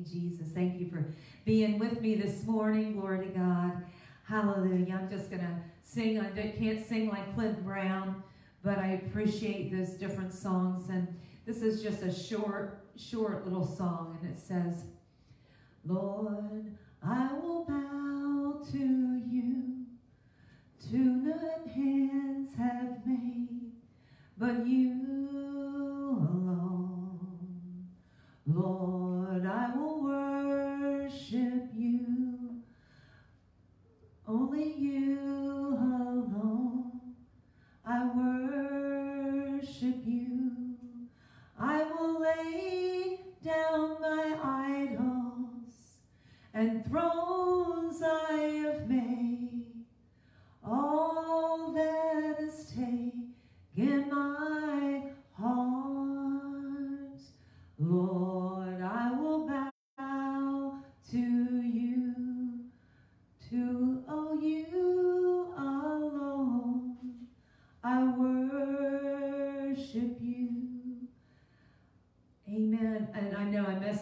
you, Jesus. Thank you for being with me this morning. Glory to God. Hallelujah. I'm just going to sing. I can't sing like Clint Brown, but I appreciate those different songs. And this is just a short, short little song. And it says, Lord, I will bow to you. Two none hands have made, but you. Lord, I will worship you. Only you alone. I worship you. I will lay down my idols and thrones I have made. All that is taken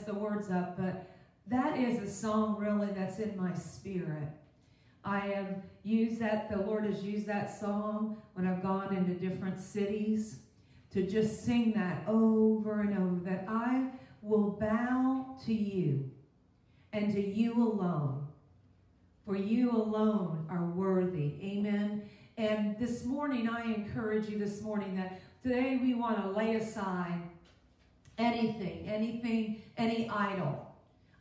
the words up, but that is a song really that's in my spirit. I have used that, the Lord has used that song when I've gone into different cities to just sing that over and over that I will bow to you and to you alone. For you alone are worthy. Amen. And this morning, I encourage you this morning that today we want to lay aside anything, anything, any idol.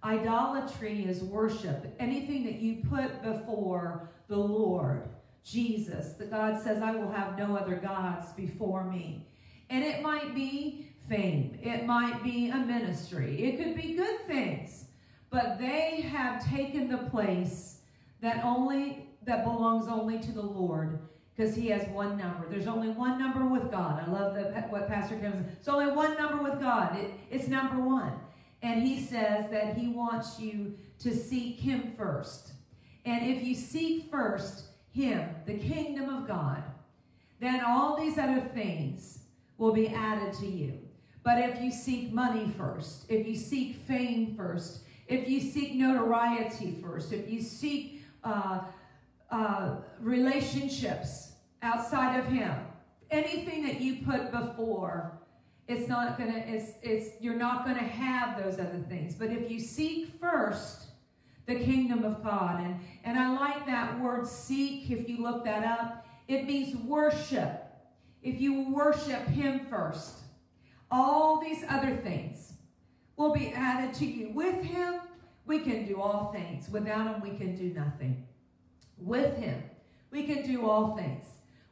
Idolatry is worship. Anything that you put before the Lord, Jesus, that God says, I will have no other gods before me. And it might be fame, it might be a ministry, it could be good things, but they have taken the place that only that belongs only to the Lord because he has one number. There's only one number with God. I love the, what Pastor Kim said. It's only one number with God. It, it's number one. And he says that he wants you to seek him first. And if you seek first him, the kingdom of God, then all these other things will be added to you. But if you seek money first, if you seek fame first, if you seek notoriety first, if you seek uh, uh, relationships outside of Him, anything that you put before, it's not gonna. It's it's you're not gonna have those other things. But if you seek first the kingdom of God, and and I like that word seek. If you look that up, it means worship. If you worship Him first, all these other things will be added to you. With Him, we can do all things. Without Him, we can do nothing. With Him, we can do all things.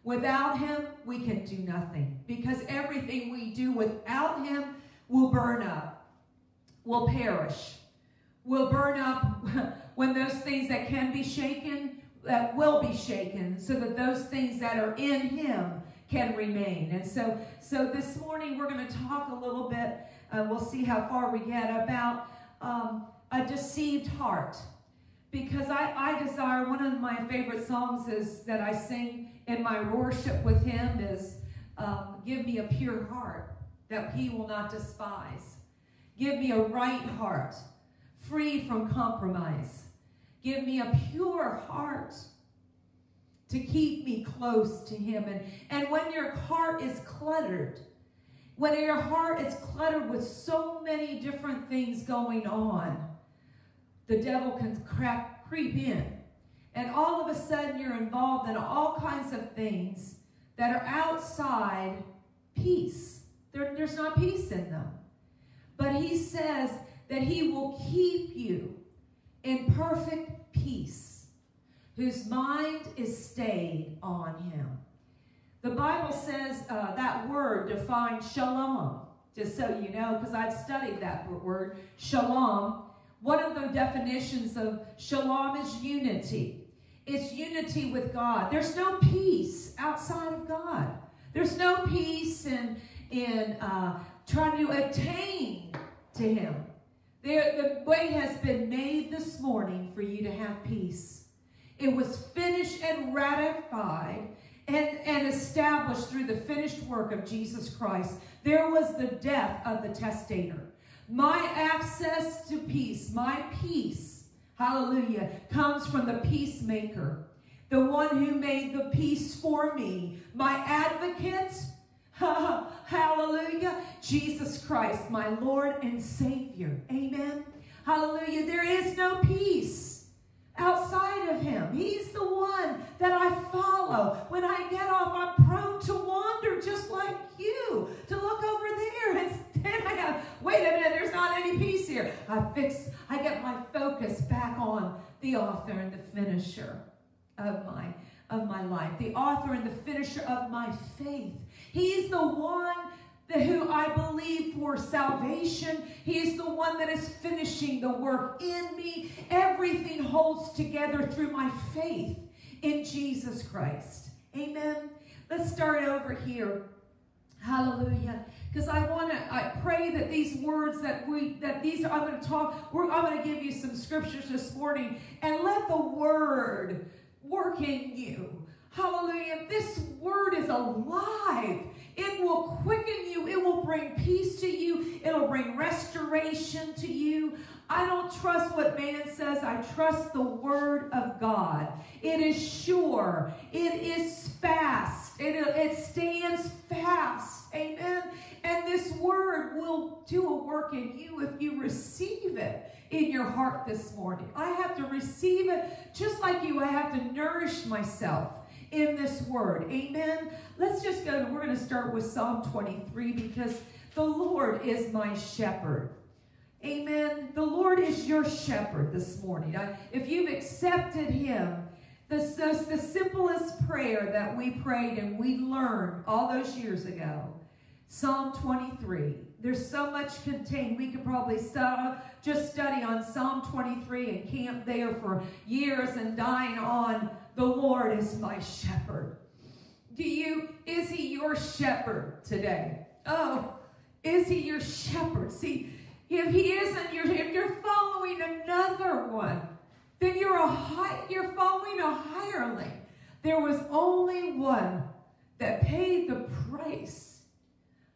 Without Him, we can do nothing. Because everything we do without Him will burn up, will perish, will burn up when those things that can be shaken, that will be shaken, so that those things that are in Him can remain. And so, so this morning we're going to talk a little bit. Uh, we'll see how far we get about um, a deceived heart because I, I desire one of my favorite songs is that I sing in my worship with him is um, give me a pure heart that he will not despise. Give me a right heart, free from compromise. Give me a pure heart to keep me close to him. And, and when your heart is cluttered, when your heart is cluttered with so many different things going on, the devil can crap, creep in. And all of a sudden, you're involved in all kinds of things that are outside peace. There, there's not peace in them. But he says that he will keep you in perfect peace, whose mind is stayed on him. The Bible says uh, that word defines shalom, just so you know, because I've studied that word, shalom. One of the definitions of shalom is unity. It's unity with God. There's no peace outside of God. There's no peace in, in uh, trying to attain to Him. There, the way has been made this morning for you to have peace. It was finished and ratified and, and established through the finished work of Jesus Christ. There was the death of the testator. My access to peace, my peace, hallelujah, comes from the peacemaker, the one who made the peace for me, my advocate. Hallelujah. Jesus Christ, my Lord and Savior. Amen. Hallelujah. There is no peace outside of him. He's the one that I follow. When I get off, I'm prone to wander just like you, to look over there. I have, wait a minute, there's not any peace here. I fix, I get my focus back on the author and the finisher of my of my life, the author and the finisher of my faith. He's the one who I believe for salvation. He is the one that is finishing the work in me. Everything holds together through my faith in Jesus Christ. Amen. Let's start over here. Hallelujah. Because I want to, I pray that these words that we, that these, I'm going to talk, we're, I'm going to give you some scriptures this morning and let the word work in you. Hallelujah. This word is alive. It will quicken you. It will bring peace to you. It'll bring restoration to you. I don't trust what man says. I trust the word of God. It is sure. It is fast. It, it stands fast. Amen. And this word will do a work in you if you receive it in your heart this morning. I have to receive it just like you. I have to nourish myself in this word. Amen. Let's just go, we're going to start with Psalm 23 because the Lord is my shepherd. Amen. The Lord is your shepherd this morning. If you've accepted him, the, the, the simplest prayer that we prayed and we learned all those years ago, Psalm 23. There's so much contained. We could probably just study on Psalm 23 and camp there for years and dine on the Lord is my shepherd. Do you, is he your shepherd today? Oh, is he your shepherd? See, if he isn't, you're, if you're following another one, then you're a high, you're following a hireling. There was only one that paid the price.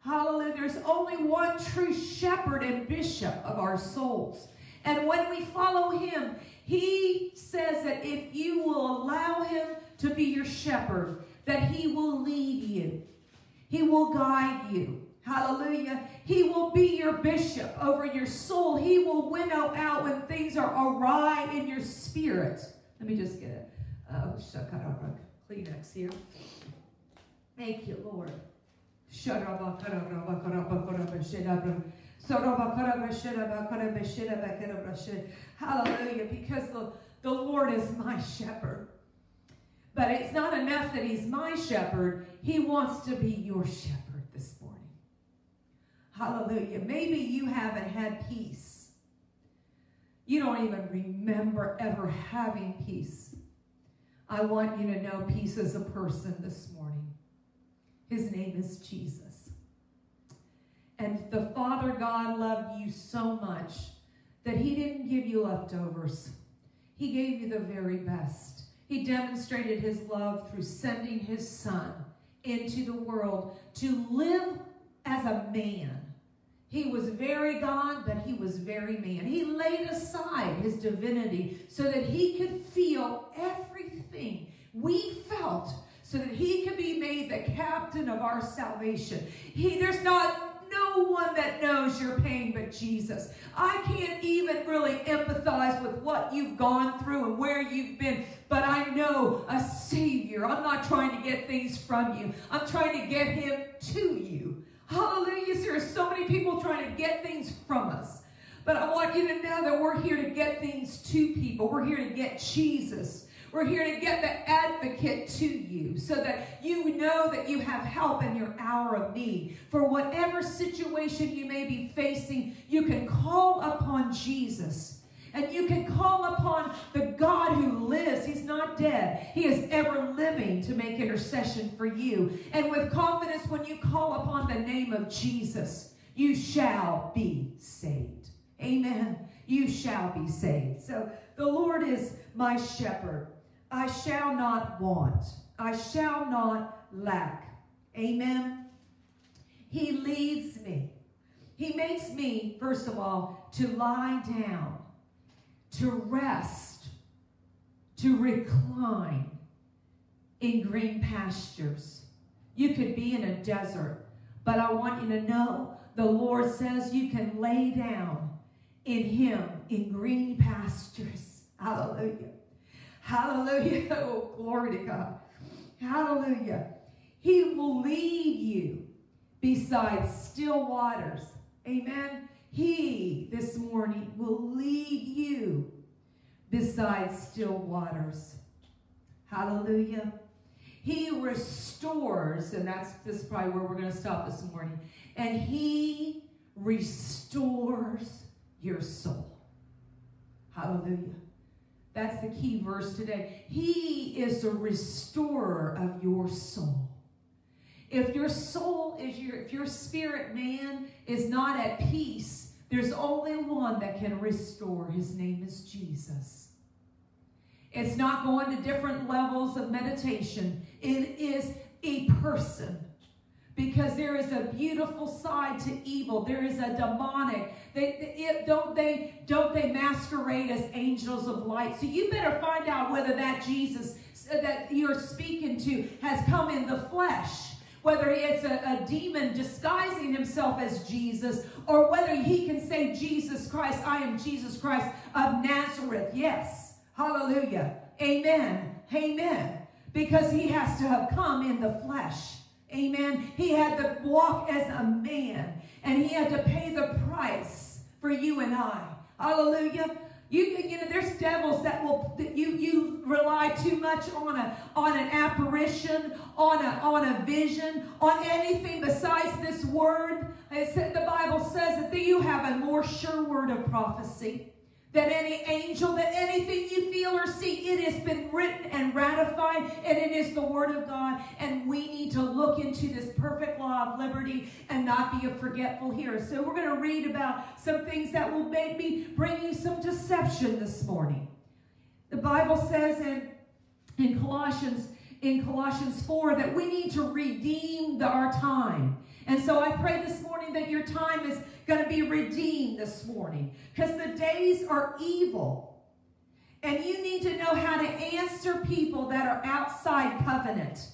Hallelujah. There's only one true shepherd and bishop of our souls. And when we follow him, he says that if you will allow him to be your shepherd, that he will lead you. He will guide you. Hallelujah. He will be your bishop over your soul. He will winnow out when things are awry in your spirit. Let me just get it. Oh, Kleenex here. Thank you, Lord. Hallelujah. Because the, the Lord is my shepherd. But it's not enough that he's my shepherd. He wants to be your shepherd this morning. Hallelujah. Maybe you haven't had peace. You don't even remember ever having peace. I want you to know peace as a person this morning. His name is Jesus. And the Father God loved you so much that he didn't give you leftovers. He gave you the very best. He demonstrated his love through sending his son into the world to live as a man. He was very God, but he was very man. He laid aside his divinity so that he could feel everything we felt so that he can be made the captain of our salvation. He, there's not no one that knows your pain but Jesus. I can't even really empathize with what you've gone through and where you've been, but I know a Savior. I'm not trying to get things from you, I'm trying to get Him to you. Hallelujah. There are so many people trying to get things from us. But I want you to know that we're here to get things to people. We're here to get Jesus we're here to get the advocate to you so that you know that you have help in your hour of need. For whatever situation you may be facing, you can call upon Jesus. And you can call upon the God who lives. He's not dead. He is ever living to make intercession for you. And with confidence, when you call upon the name of Jesus, you shall be saved. Amen. You shall be saved. So the Lord is my shepherd. I shall not want. I shall not lack. Amen. He leads me. He makes me, first of all, to lie down, to rest, to recline in green pastures. You could be in a desert, but I want you to know the Lord says you can lay down in Him in green pastures. Hallelujah. Hallelujah. Oh, glory to God. Hallelujah. He will lead you beside still waters. Amen. He this morning will lead you beside still waters. Hallelujah. He restores, and that's this is probably where we're going to stop this morning. And he restores your soul. Hallelujah. That's the key verse today. He is the restorer of your soul. If your soul is your, if your spirit man is not at peace, there's only one that can restore. His name is Jesus. It's not going to different levels of meditation. It is a person. Because there is a beautiful side to evil. There is a demonic. They, it, don't they don't they masquerade as angels of light? So you better find out whether that Jesus that you're speaking to has come in the flesh whether it's a, a, demon disguising himself as Jesus, or whether he can say, Jesus Christ, I am Jesus Christ of Nazareth. Yes. Hallelujah. Amen. Amen. Because he has to have come in the flesh. Amen. He had to walk as a man, and he had to pay the price for you and I. Hallelujah. You, you know, there's devils that will that you you rely too much on a on an apparition, on a on a vision, on anything besides this word. Said, the Bible says that you have a more sure word of prophecy than any angel, that anything you feel or see, it has been written and ratified, and it is the Word of God. And we need to look into this perfect law of liberty and not be a forgetful hearer. So we're going to read about some things that will maybe bring you some deception this morning. The Bible says in, in Colossians, in Colossians 4 that we need to redeem the, our time. And so I pray this morning that your time is going to be redeemed this morning because the days are evil. And you need to know how to answer people that are outside covenant.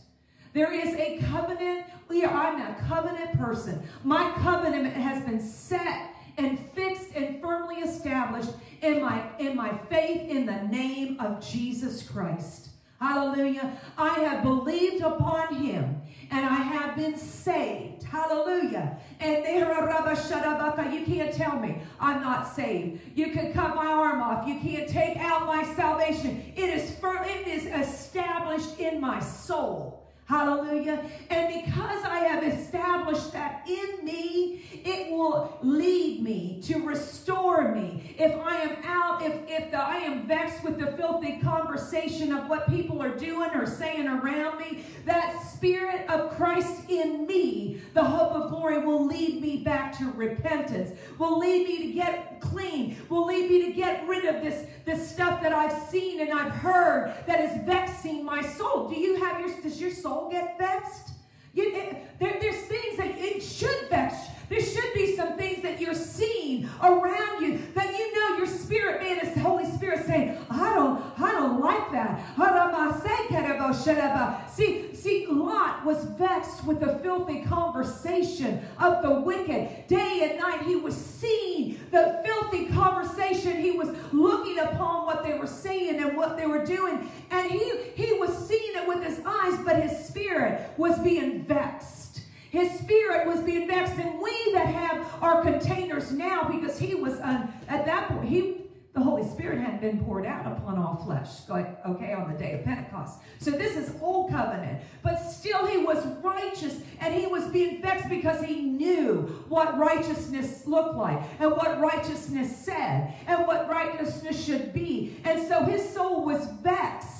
There is a covenant. Are, I'm a covenant person. My covenant has been set and fixed and firmly established in my, in my faith in the name of Jesus Christ. Hallelujah. I have believed upon him and I have been saved. Hallelujah. And you can't tell me I'm not saved. You can cut my arm off. You can't take out my salvation. It is firm, it is established in my soul. Hallelujah. And because I have established that in me, it will lead me to restore me. If I am out, if, if the, I am vexed with the filthy conversation of what people are doing or saying around me, that spirit of Christ in me, the hope of glory, will lead me back to repentance, will lead me to get clean, will lead me to get rid of this, this stuff that I've seen and I've heard that is vexing my soul. Do you have your, does your soul soul get vexed? You, there, there's things that it should vex. There should be some things that you're seeing around you that you know your spirit man is the Holy Spirit saying, I don't, I don't like that. See, see, Lot was vexed with the filthy conversation of the wicked. Day and night he was seeing the filthy conversation. He was looking upon what they were saying and what they were doing. And he, he was seeing it with his eyes, but his spirit was being vexed. His spirit was being vexed, and we that have our containers now, because he was um, at that point, he the Holy Spirit hadn't been poured out upon all flesh, okay, on the day of Pentecost. So this is old covenant. But still he was righteous and he was being vexed because he knew what righteousness looked like and what righteousness said and what righteousness should be. And so his soul was vexed.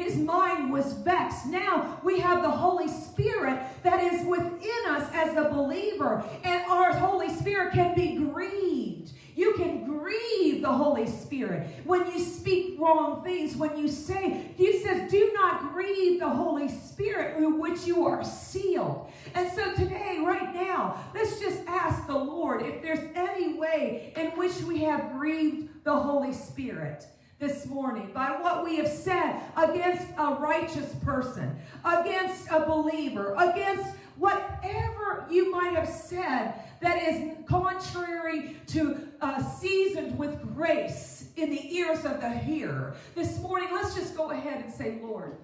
His mind was vexed. Now we have the Holy Spirit that is within us as a believer, and our Holy Spirit can be grieved. You can grieve grieve the Holy Spirit. When you speak wrong things, when you say, he says, do not grieve the Holy Spirit with which you are sealed. And so today, right now, let's just ask the Lord if there's any way in which we have grieved the Holy Spirit this morning by what we have said against a righteous person, against a believer, against whatever you might have said that is contrary to uh, seasoned with grace in the ears of the hearer. This morning, let's just go ahead and say, Lord,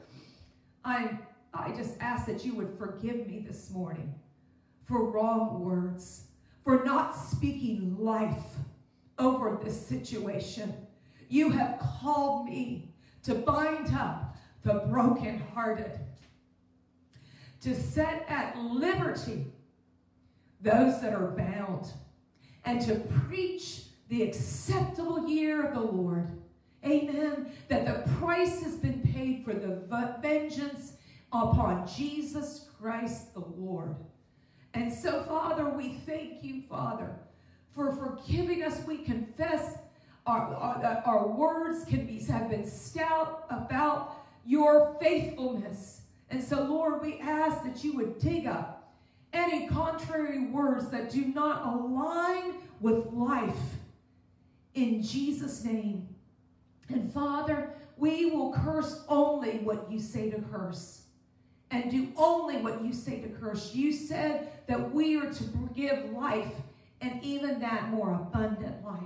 I, I just ask that you would forgive me this morning for wrong words, for not speaking life over this situation. You have called me to bind up the brokenhearted, to set at liberty those that are bound, and to preach the acceptable year of the Lord. Amen. That the price has been paid for the vengeance upon Jesus Christ the Lord. And so, Father, we thank you, Father, for forgiving us. We confess our, our, uh, our words can be, have been stout about your faithfulness. And so, Lord, we ask that you would dig up any contrary words that do not align with life in Jesus' name. And Father, we will curse only what you say to curse and do only what you say to curse. You said that we are to give life and even that more abundant life.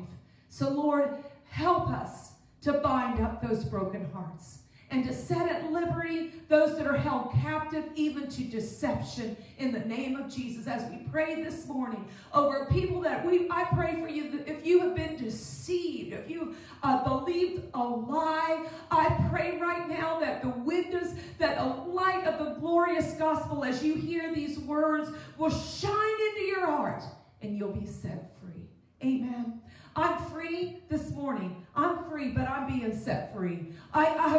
So, Lord, help us to bind up those broken hearts and to set at liberty those that are held captive even to deception in the name of Jesus. As we pray this morning over people that we, I pray for you that if you have been deceived, if you uh, believed a lie, I pray right now that the windows, that a light of the glorious gospel as you hear these words will shine into your heart and you'll be set free. Amen. I'm free this morning. I'm free, but I'm being set free. I, I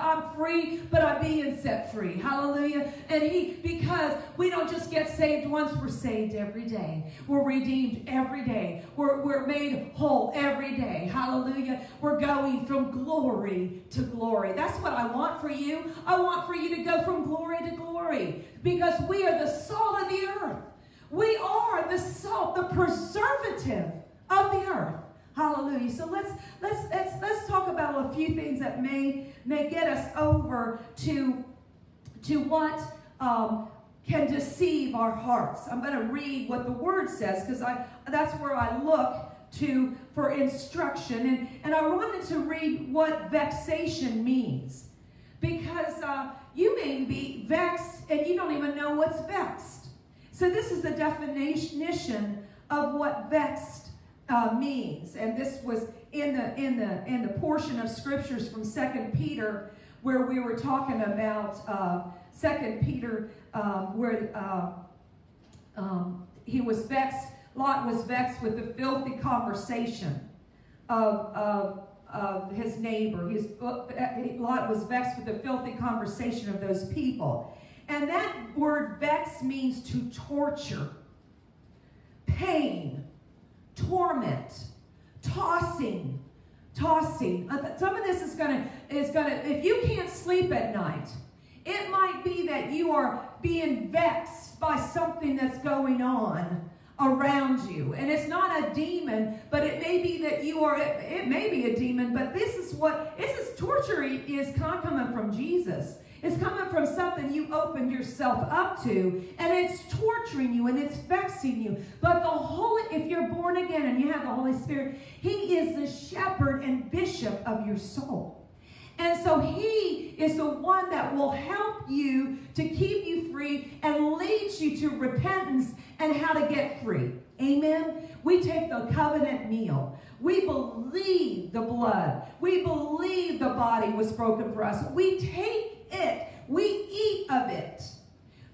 I'm free, but I'm being set free. Hallelujah. And he, because we don't just get saved once, we're saved every day. We're redeemed every day. We're, we're made whole every day. Hallelujah. We're going from glory to glory. That's what I want for you. I want for you to go from glory to glory because we are the salt of the earth. We are the salt, the preservative of the earth. Hallelujah. So let's let's let's let's talk about a few things that may may get us over to to what um, can deceive our hearts. I'm going to read what the word says because I that's where I look to for instruction and and I wanted to read what vexation means because uh, you may be vexed and you don't even know what's vexed. So this is the definition of what vexed uh, means. And this was in the in the in the portion of scriptures from Second Peter where we were talking about uh, Second Peter, um, where uh, um, he was vexed. Lot was vexed with the filthy conversation of, of, of his neighbor. His, uh, Lot was vexed with the filthy conversation of those people. And that word vex means to torture, pain, torment, tossing, tossing. Uh, some of this is gonna is gonna. If you can't sleep at night, it might be that you are being vexed by something that's going on around you. And it's not a demon, but it may be that you are, it, it may be a demon, but this is what, this is torture is coming from Jesus. It's coming from something you opened yourself up to, and it's torturing you and it's vexing you. But the Holy, if you're born again and you have the Holy Spirit, He is the shepherd and bishop of your soul. And so He is the one that will help you to keep you free and leads you to repentance and how to get free. Amen. We take the covenant meal. We believe the blood. We believe the body was broken for us. We take it. We eat of it.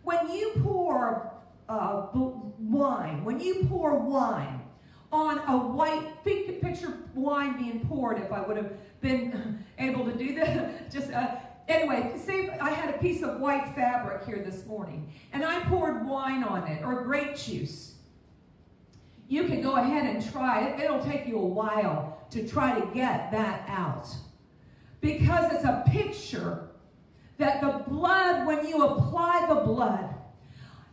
When you pour uh, wine, when you pour wine on a white, picture wine being poured if I would have been able to do that. Just uh, anyway, say I had a piece of white fabric here this morning and I poured wine on it or grape juice. you can go ahead and try it. It'll take you a while to try to get that out. Because it's a picture that the blood, when you apply the blood,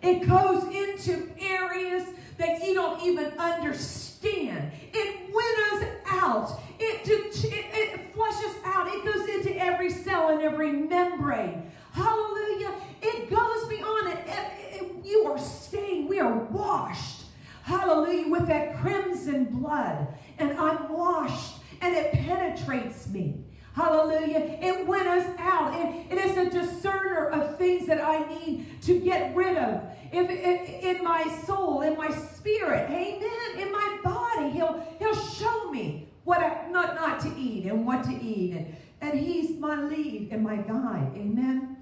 it goes into areas that you don't even understand. It winnows out. It, it, it flushes out. It goes into every cell and every membrane. Hallelujah. It goes beyond it. it, it you are stained. We are washed. Hallelujah. With that crimson blood. And I'm washed. And it penetrates me. Hallelujah. It winnows out. It, it is a discerner of things that I need to get rid of. If, if, in my soul, in my spirit, amen, in my body, he'll, he'll show me what I, not, not to eat and what to eat. And, and he's my lead and my guide. Amen.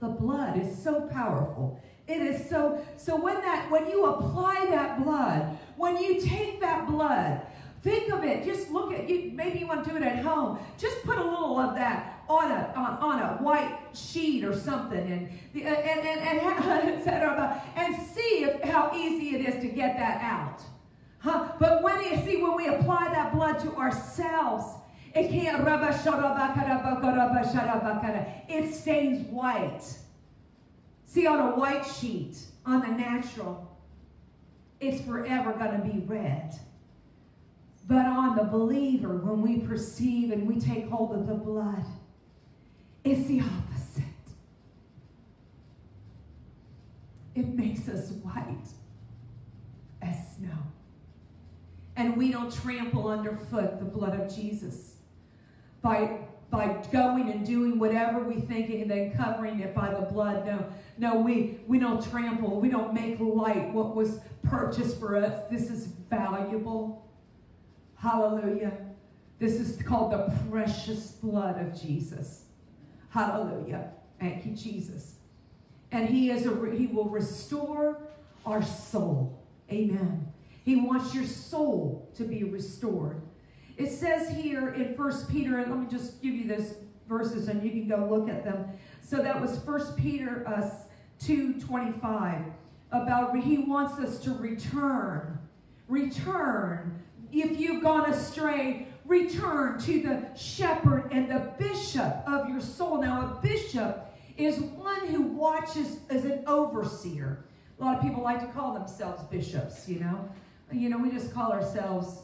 The blood is so powerful. It is so, so when that, when you apply that blood, when you take that blood, Think of it. Just look at you. Maybe you want to do it at home. Just put a little of that on a on, on a white sheet or something, and uh, and and and, etc. And see if, how easy it is to get that out. Huh? But when you see when we apply that blood to ourselves, it can't. It stains white. See on a white sheet on the natural, it's forever going to be red. But on the believer, when we perceive and we take hold of the blood, it's the opposite. It makes us white as snow. And we don't trample underfoot the blood of Jesus by, by going and doing whatever we think and then covering it by the blood. No, no, we, we don't trample. We don't make light what was purchased for us. This is valuable. Hallelujah. This is called the precious blood of Jesus. Hallelujah. Thank you, Jesus. And he is a he will restore our soul. Amen. He wants your soul to be restored. It says here in First Peter, and let me just give you this verses and you can go look at them. So that was First Peter uh, 2 25 about he wants us to return. Return if you've gone astray, return to the shepherd and the bishop of your soul. Now, a bishop is one who watches as an overseer. A lot of people like to call themselves bishops, you know. You know, we just call ourselves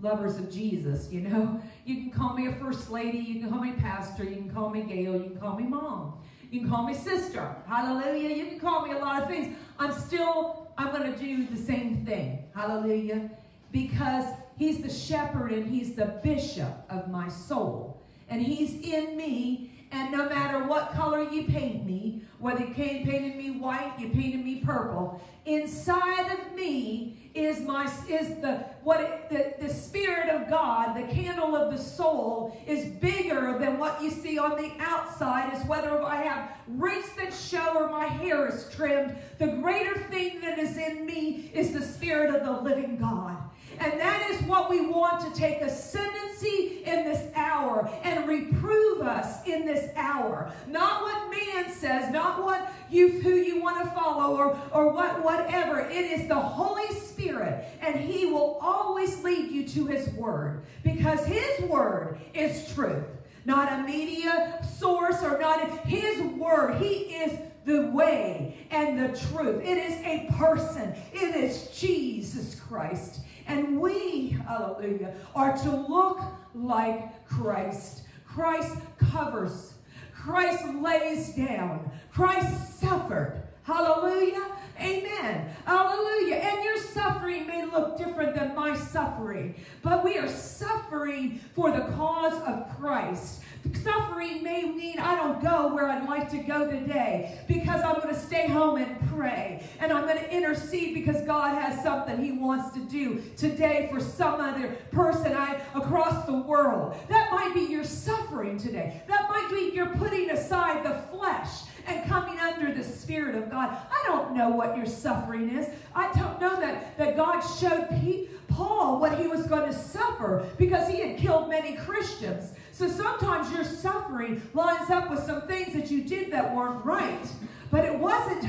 lovers of Jesus, you know. You can call me a first lady, you can call me pastor, you can call me Gail, you can call me mom, you can call me sister. Hallelujah. You can call me a lot of things. I'm still, I'm going to do the same thing. Hallelujah because he's the shepherd and he's the bishop of my soul. And he's in me, and no matter what color you paint me, whether you painted me white, you painted me purple, inside of me is my is the what it, the, the spirit of God, the candle of the soul, is bigger than what you see on the outside, is whether I have roots that show or my hair is trimmed. The greater thing that is in me is the spirit of the living God. And that is what we want to take ascendancy in this hour and reprove us in this hour. Not what man says, not what you who you want to follow or, or what whatever. It is the Holy Spirit, and He will always lead you to His Word because His Word is truth. Not a media source or not his word. He is the way and the truth. It is a person. It is Jesus Christ. And we, hallelujah, are to look like Christ. Christ covers, Christ lays down, Christ suffered. Hallelujah. Amen. Hallelujah. And your suffering may look different than my suffering, but we are suffering for the cause of Christ. Suffering may mean I don't go where I'd like to go today because I'm going to stay home and pray. And I'm going to intercede because God has something He wants to do today for some other person I, across the world. That might be your suffering today. That might be you're putting aside the flesh and coming under the Spirit of God. I don't know what your suffering is. I don't know that, that God showed Paul what he was going to suffer because he had killed many Christians. So sometimes your suffering lines up with some things that you did that weren't right. But it wasn't.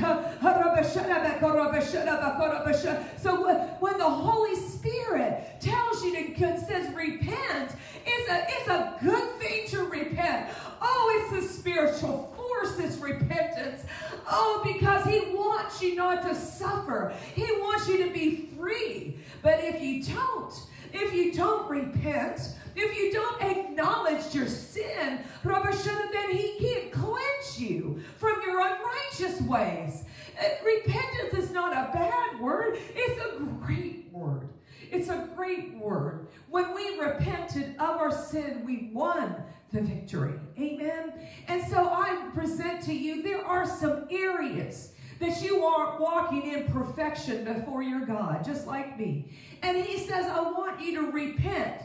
So when the Holy Spirit tells you to says repent, it's a it's a good thing to repent. Oh, it's a spiritual force, this repentance. Oh, because He wants you not to suffer. He wants you to be free. But if you don't, if you don't repent, if you don't acknowledge your sin, then He can't cleanse you from your unrighteous ways. Uh, repentance is not a bad word, it's a great word. It's a great word. When we repented of our sin, we won the victory. Amen. And so I present to you there are some areas that you aren't walking in perfection before your God, just like me. And He says, I want you to repent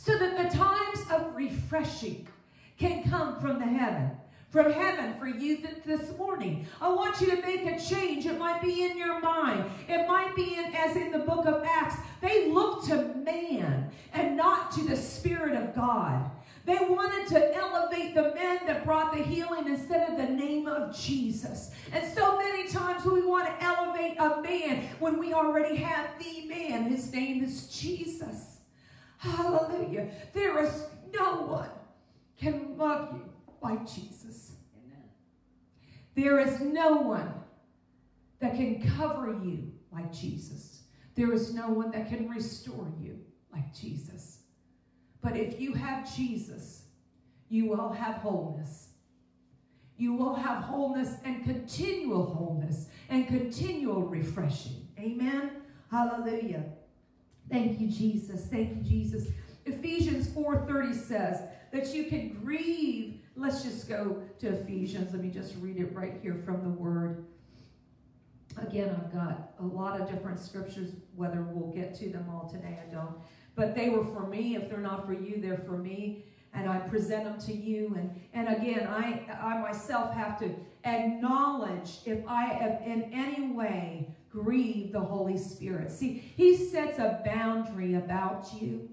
so that the times of refreshing can come from the heaven from heaven for you this morning. I want you to make a change. It might be in your mind. It might be in, as in the book of Acts. They looked to man and not to the Spirit of God. They wanted to elevate the men that brought the healing instead of the name of Jesus. And so many times we want to elevate a man when we already have the man. His name is Jesus. Hallelujah. There is no one can love you like Jesus. Amen. There is no one that can cover you like Jesus. There is no one that can restore you like Jesus. But if you have Jesus, you will have wholeness. You will have wholeness and continual wholeness and continual refreshing. Amen. Hallelujah. Thank you, Jesus. Thank you, Jesus. Ephesians 4:30 says that you can grieve. Let's just go to Ephesians. Let me just read it right here from the word. Again, I've got a lot of different scriptures, whether we'll get to them all today, I don't. But they were for me. If they're not for you, they're for me. And I present them to you. And, and again, I, I myself have to acknowledge if I have in any way grieved the Holy Spirit. See, He sets a boundary about you.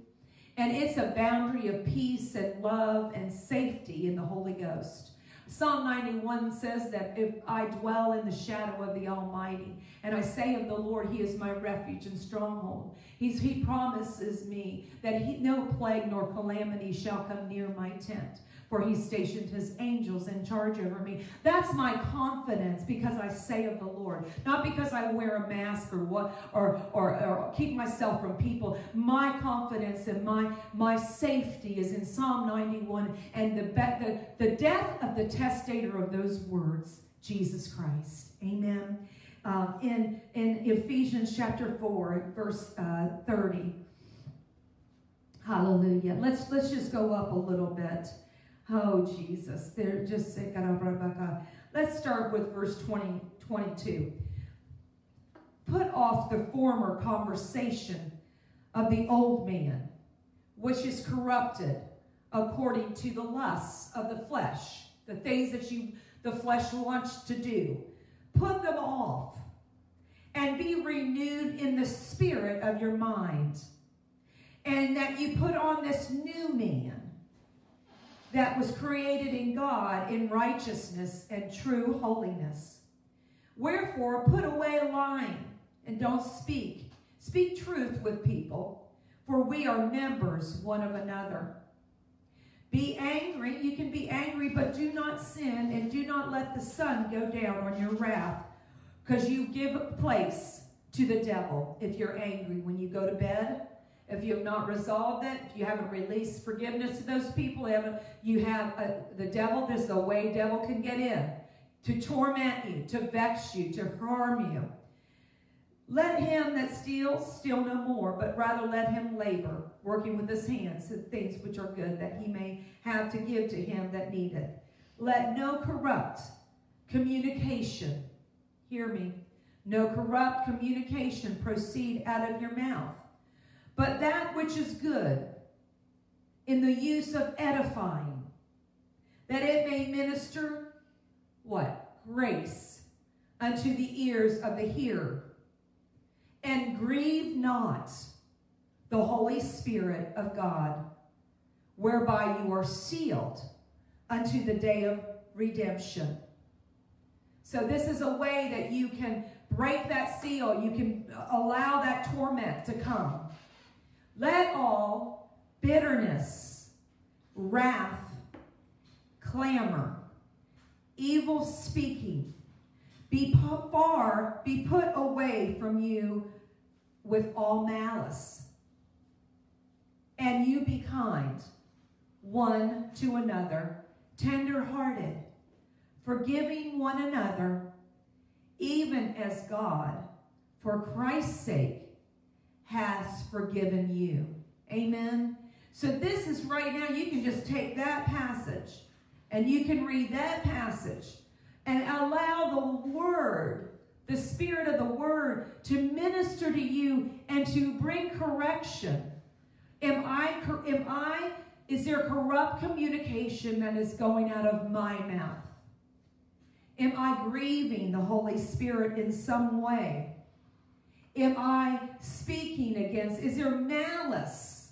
And it's a boundary of peace and love and safety in the Holy Ghost. Psalm 91 says that if I dwell in the shadow of the Almighty, and I say of the Lord, He is my refuge and stronghold, He's, He promises me that he, no plague nor calamity shall come near my tent for he stationed his angels in charge over me. That's my confidence because I say of the Lord, not because I wear a mask or what or or, or keep myself from people. My confidence and my my safety is in Psalm 91 and the the, the death of the testator of those words, Jesus Christ. Amen. Uh, in in Ephesians chapter 4, verse uh, 30. Hallelujah. Let's let's just go up a little bit. Oh, Jesus. They're just Let's start with verse 20, 22. Put off the former conversation of the old man, which is corrupted according to the lusts of the flesh, the things that you the flesh wants to do. Put them off and be renewed in the spirit of your mind. And that you put on this new man that was created in God in righteousness and true holiness. Wherefore, put away lying and don't speak. Speak truth with people, for we are members one of another. Be angry. You can be angry, but do not sin, and do not let the sun go down on your wrath, because you give place to the devil if you're angry when you go to bed if you have not resolved it, if you haven't released forgiveness to those people, you have a, the devil, this is the way devil can get in to torment you, to vex you, to harm you. Let him that steals steal no more, but rather let him labor, working with his hands the things which are good, that he may have to give to him that needeth. Let no corrupt communication, hear me, no corrupt communication proceed out of your mouth but that which is good in the use of edifying, that it may minister what? Grace unto the ears of the hearer. And grieve not the Holy Spirit of God, whereby you are sealed unto the day of redemption. So, this is a way that you can break that seal, you can allow that torment to come. Let all bitterness, wrath, clamor, evil speaking be far, be put away from you with all malice. And you be kind one to another, tender hearted, forgiving one another, even as God, for Christ's sake, has forgiven you. Amen. So, this is right now, you can just take that passage and you can read that passage and allow the Word, the Spirit of the Word, to minister to you and to bring correction. Am I, am I, is there corrupt communication that is going out of my mouth? Am I grieving the Holy Spirit in some way? Am I speaking against? Is there malice?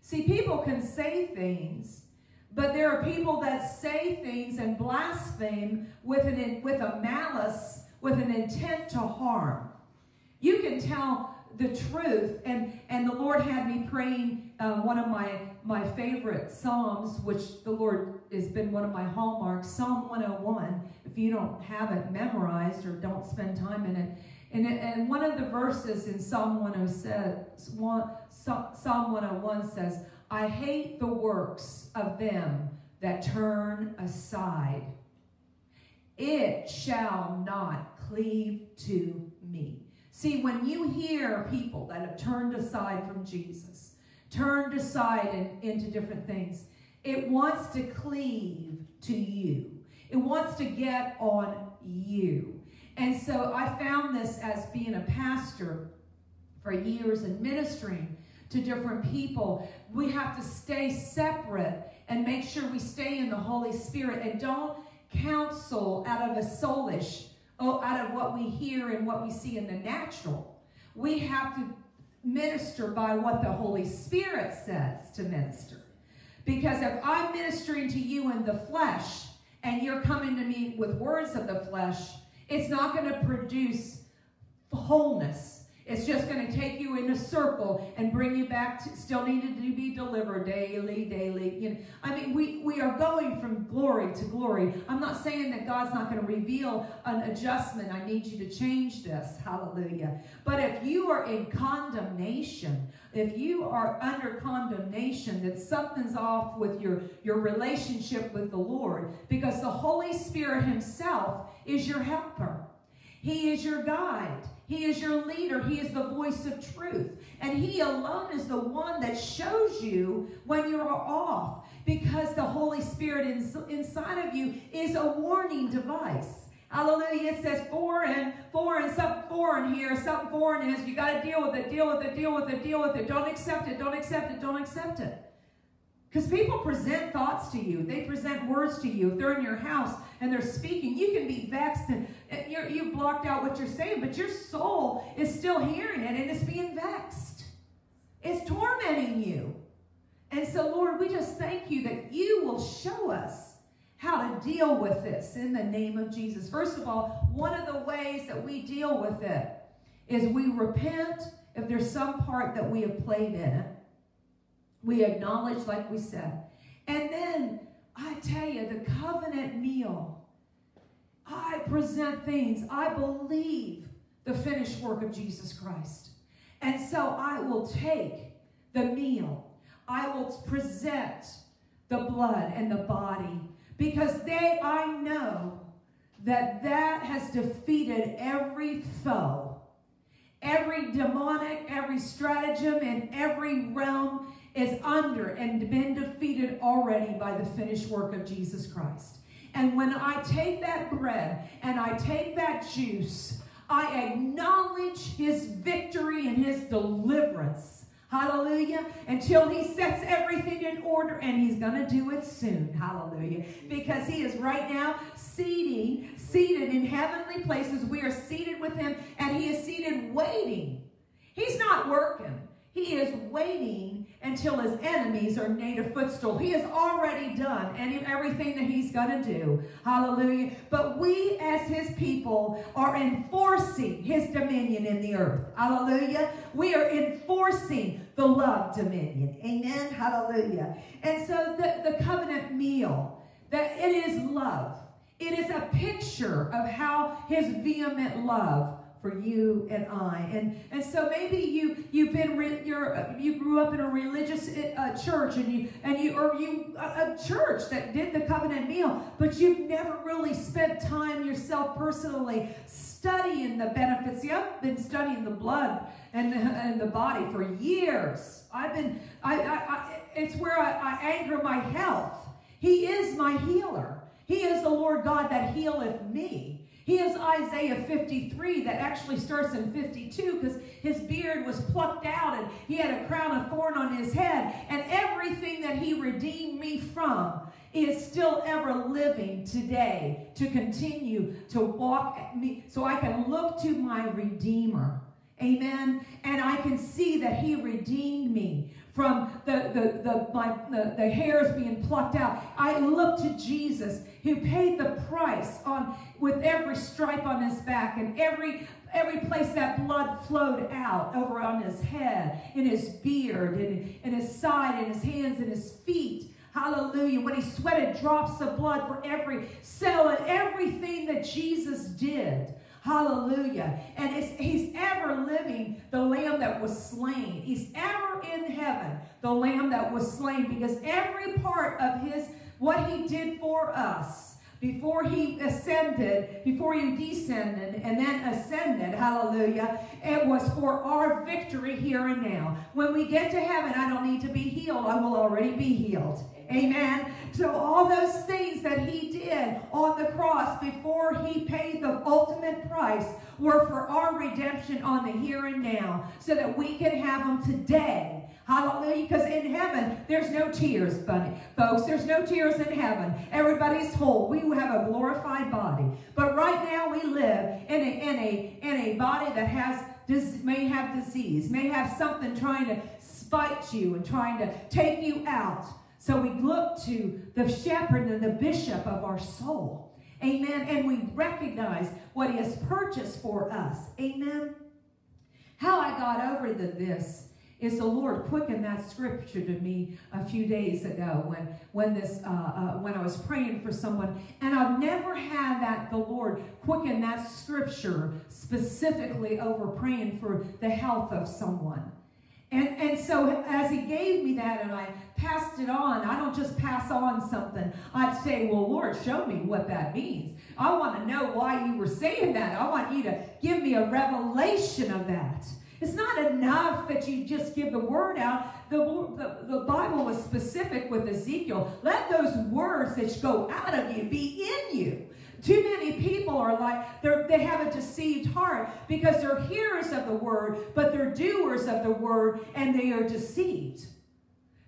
See, people can say things, but there are people that say things and blaspheme with, an, with a malice, with an intent to harm. You can tell the truth, and, and the Lord had me praying uh, one of my, my favorite Psalms, which the Lord has been one of my hallmarks, Psalm 101. If you don't have it memorized or don't spend time in it, and, and one of the verses in Psalm 107, Psalm 101 says, I hate the works of them that turn aside. It shall not cleave to me. See, when you hear people that have turned aside from Jesus, turned aside and into different things, it wants to cleave to you. It wants to get on you. And so I found this as being a pastor for years and ministering to different people. We have to stay separate and make sure we stay in the Holy Spirit and don't counsel out of a soulish, oh, out of what we hear and what we see in the natural. We have to minister by what the Holy Spirit says to minister. Because if I'm ministering to you in the flesh and you're coming to me with words of the flesh, it's not going to produce wholeness. It's just going to take you in a circle and bring you back to still needed to be delivered daily, daily. You know, I mean, we, we are going from glory to glory. I'm not saying that God's not going to reveal an adjustment. I need you to change this. Hallelujah. But if you are in condemnation, if you are under condemnation, that something's off with your, your relationship with the Lord, because the Holy Spirit Himself is your helper. He is your guide. He is your leader. He is the voice of truth. And He alone is the one that shows you when you're off because the Holy Spirit inside of you is a warning device. Hallelujah. It says foreign, foreign, something foreign here, something foreign is. You got to deal with it, deal with it, deal with it, deal with it. Don't accept it, don't accept it, don't accept it. Because people present thoughts to you, they present words to you. If they're in your house and they're speaking, you can be vexed and you're, you've blocked out what you're saying, but your soul is still hearing it and it's being vexed. It's tormenting you. And so, Lord, we just thank you that you will show us how to deal with this in the name of Jesus. First of all, one of the ways that we deal with it is we repent if there's some part that we have played in it. We acknowledge, like we said. And then I tell you, the covenant meal, I present things. I believe the finished work of Jesus Christ. And so I will take the meal. I will present the blood and the body because they, I know that that has defeated every foe, every demonic, every stratagem in every realm is under and been defeated already by the finished work of Jesus Christ. And when I take that bread and I take that juice, I acknowledge his victory and his deliverance. Hallelujah. Until he sets everything in order, and he's going to do it soon. Hallelujah. Because he is right now seating, seated in heavenly places. We are seated with him, and he is seated waiting. He's not working. He is waiting until his enemies are made a footstool. He has already done any, everything that he's going to do. Hallelujah. But we, as his people, are enforcing his dominion in the earth. Hallelujah. We are enforcing the love dominion. Amen. Hallelujah. And so the, the covenant meal, that it is love. It is a picture of how his vehement love for you and I. And and so maybe you you've been re, you're uh, you grew up in a religious uh, church and you and you or you a, a, church that did the covenant meal, but you've never really spent time yourself personally studying the benefits. See, I've been studying the blood and the, and the body for years. I've been I, I, I it's where I, I anchor my health. He is my healer. He is the Lord God that healeth me. He is Isaiah 53 that actually starts in 52 because his beard was plucked out and he had a crown of thorn on his head. And everything that he redeemed me from is still ever living today to continue to walk at me so I can look to my Redeemer. Amen. And I can see that he redeemed me from the, the, the, my, the, the hairs being plucked out. I look to Jesus who paid the price on with every stripe on his back and every every place that blood flowed out over on his head, in his beard, and in his side, in his hands, and his feet. Hallelujah. When he sweated drops of blood for every cell and everything that Jesus did. Hallelujah. And he's ever living, the lamb that was slain. He's ever in heaven, the lamb that was slain, because every part of his, what he did for us, before he ascended, before he descended, and then ascended, hallelujah, it was for our victory here and now. When we get to heaven, I don't need to be healed, I will already be healed. Amen. So all those things that he did on the cross before he paid the ultimate price were for our redemption on the here and now so that we can have them today Hallelujah. Because in heaven, there's no tears, bunny. Folks, there's no tears in heaven. Everybody's whole. We have a glorified body. But right now we live in a, in a, in a body that has may have disease, may have something trying to spite you and trying to take you out. So we look to the shepherd and the bishop of our soul. Amen. And we recognize what he has purchased for us. Amen. How I got over the this is the Lord quickened that scripture to me a few days ago when when this uh, uh, when I was praying for someone, and I've never had that the Lord quicken that scripture specifically over praying for the health of someone. And, and so as he gave me that and I passed it on, I don't just pass on something. I'd say, well, Lord, show me what that means. I want to know why you were saying that. I want you to give me a revelation of that. It's not enough that you just give the word out. The, the, the Bible was specific with Ezekiel. Let those words that go out of you be in you. Too many people are like, they have a deceived heart because they're hearers of the word, but they're doers of the word and they are deceived.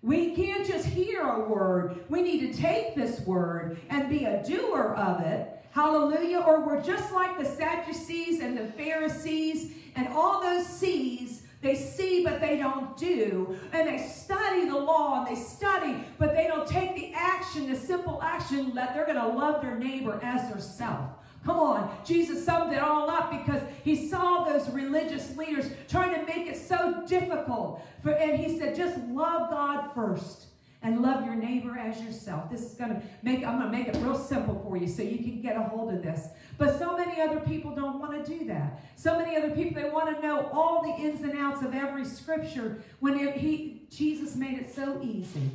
We can't just hear a word. We need to take this word and be a doer of it. Hallelujah. Or we're just like the Sadducees and the Pharisees and all those C's, they see but they don't do. And they study the law and they study, but they don't take the action, the simple action that they're going to love their neighbor as their self. Come on. Jesus summed it all up because he saw those religious leaders trying to make it so difficult. For, and he said, just love God first and love your neighbor as yourself. This is going to make, I'm going to make it real simple for you so you can get a hold of this. But so many other people don't want to do that. So many other people, they want to know all the ins and outs of every scripture when it, he, Jesus made it so easy.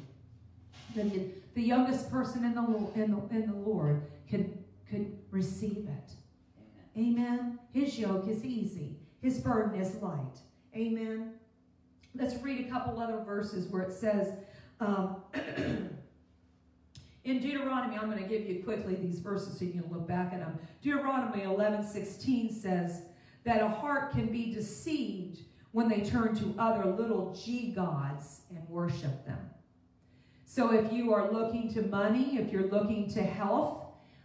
that the, the youngest person in the, in the, in the Lord could, could receive it. Amen. His yoke is easy. His burden is light. Amen. Let's read a couple other verses where it says, um, in Deuteronomy, I'm going to give you quickly these verses so you can look back at them. Deuteronomy 11 16 says that a heart can be deceived when they turn to other little g gods and worship them. So if you are looking to money, if you're looking to health,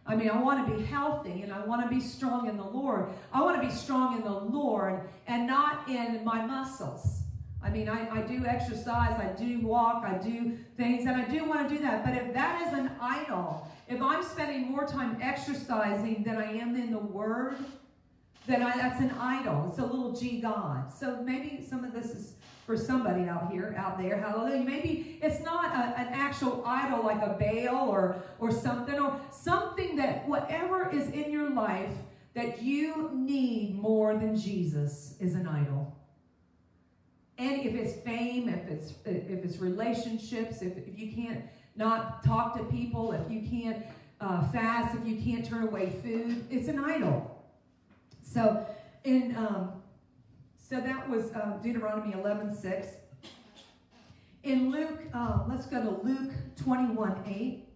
I mean, I want to be healthy and I want to be strong in the Lord. I want to be strong in the Lord and not in my muscles. I mean, I, I do exercise, I do walk, I do things, and I do want to do that. But if that is an idol, if I'm spending more time exercising than I am in the Word, then I, that's an idol. It's a little g God. So maybe some of this is for somebody out here, out there. Hallelujah. Maybe it's not a, an actual idol like a Baal or, or something, or something that whatever is in your life that you need more than Jesus is an idol. And if it's fame, if it's if it's relationships, if, if you can't not talk to people, if you can't uh, fast, if you can't turn away food, it's an idol. So in um, so that was uh, Deuteronomy 11, 6. In Luke, uh, let's go to Luke 21, 8.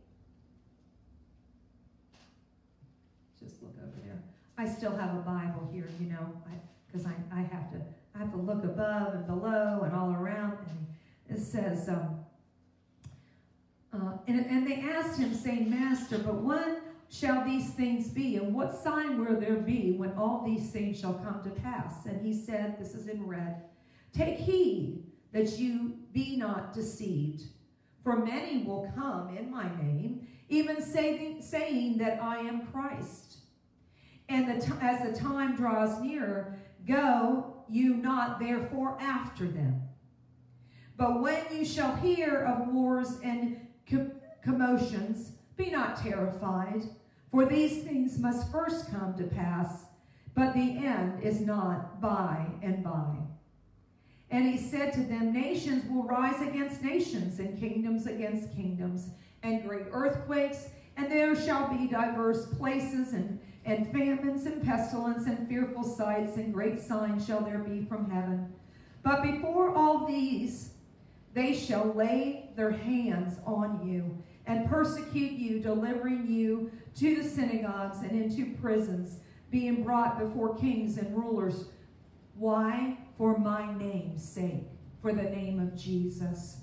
Just look over there. I still have a Bible here, you know, because I, I, I, have to I have to look above and below and all around. And it says, um, uh, and, and they asked him, saying, Master, but when shall these things be? And what sign will there be when all these things shall come to pass? And he said, This is in red Take heed that you be not deceived. For many will come in my name, even saying, saying that I am Christ. And the as the time draws near, go you not therefore after them. But when you shall hear of wars and commotions, be not terrified, for these things must first come to pass, but the end is not by and by. And he said to them, Nations will rise against nations, and kingdoms against kingdoms, and great earthquakes, and there shall be diverse places, and, and famines, and pestilence, and fearful sights, and great signs shall there be from heaven. But before all these, they shall lay their hands on you and persecute you, delivering you to the synagogues and into prisons, being brought before kings and rulers. Why? For my name's sake, for the name of Jesus.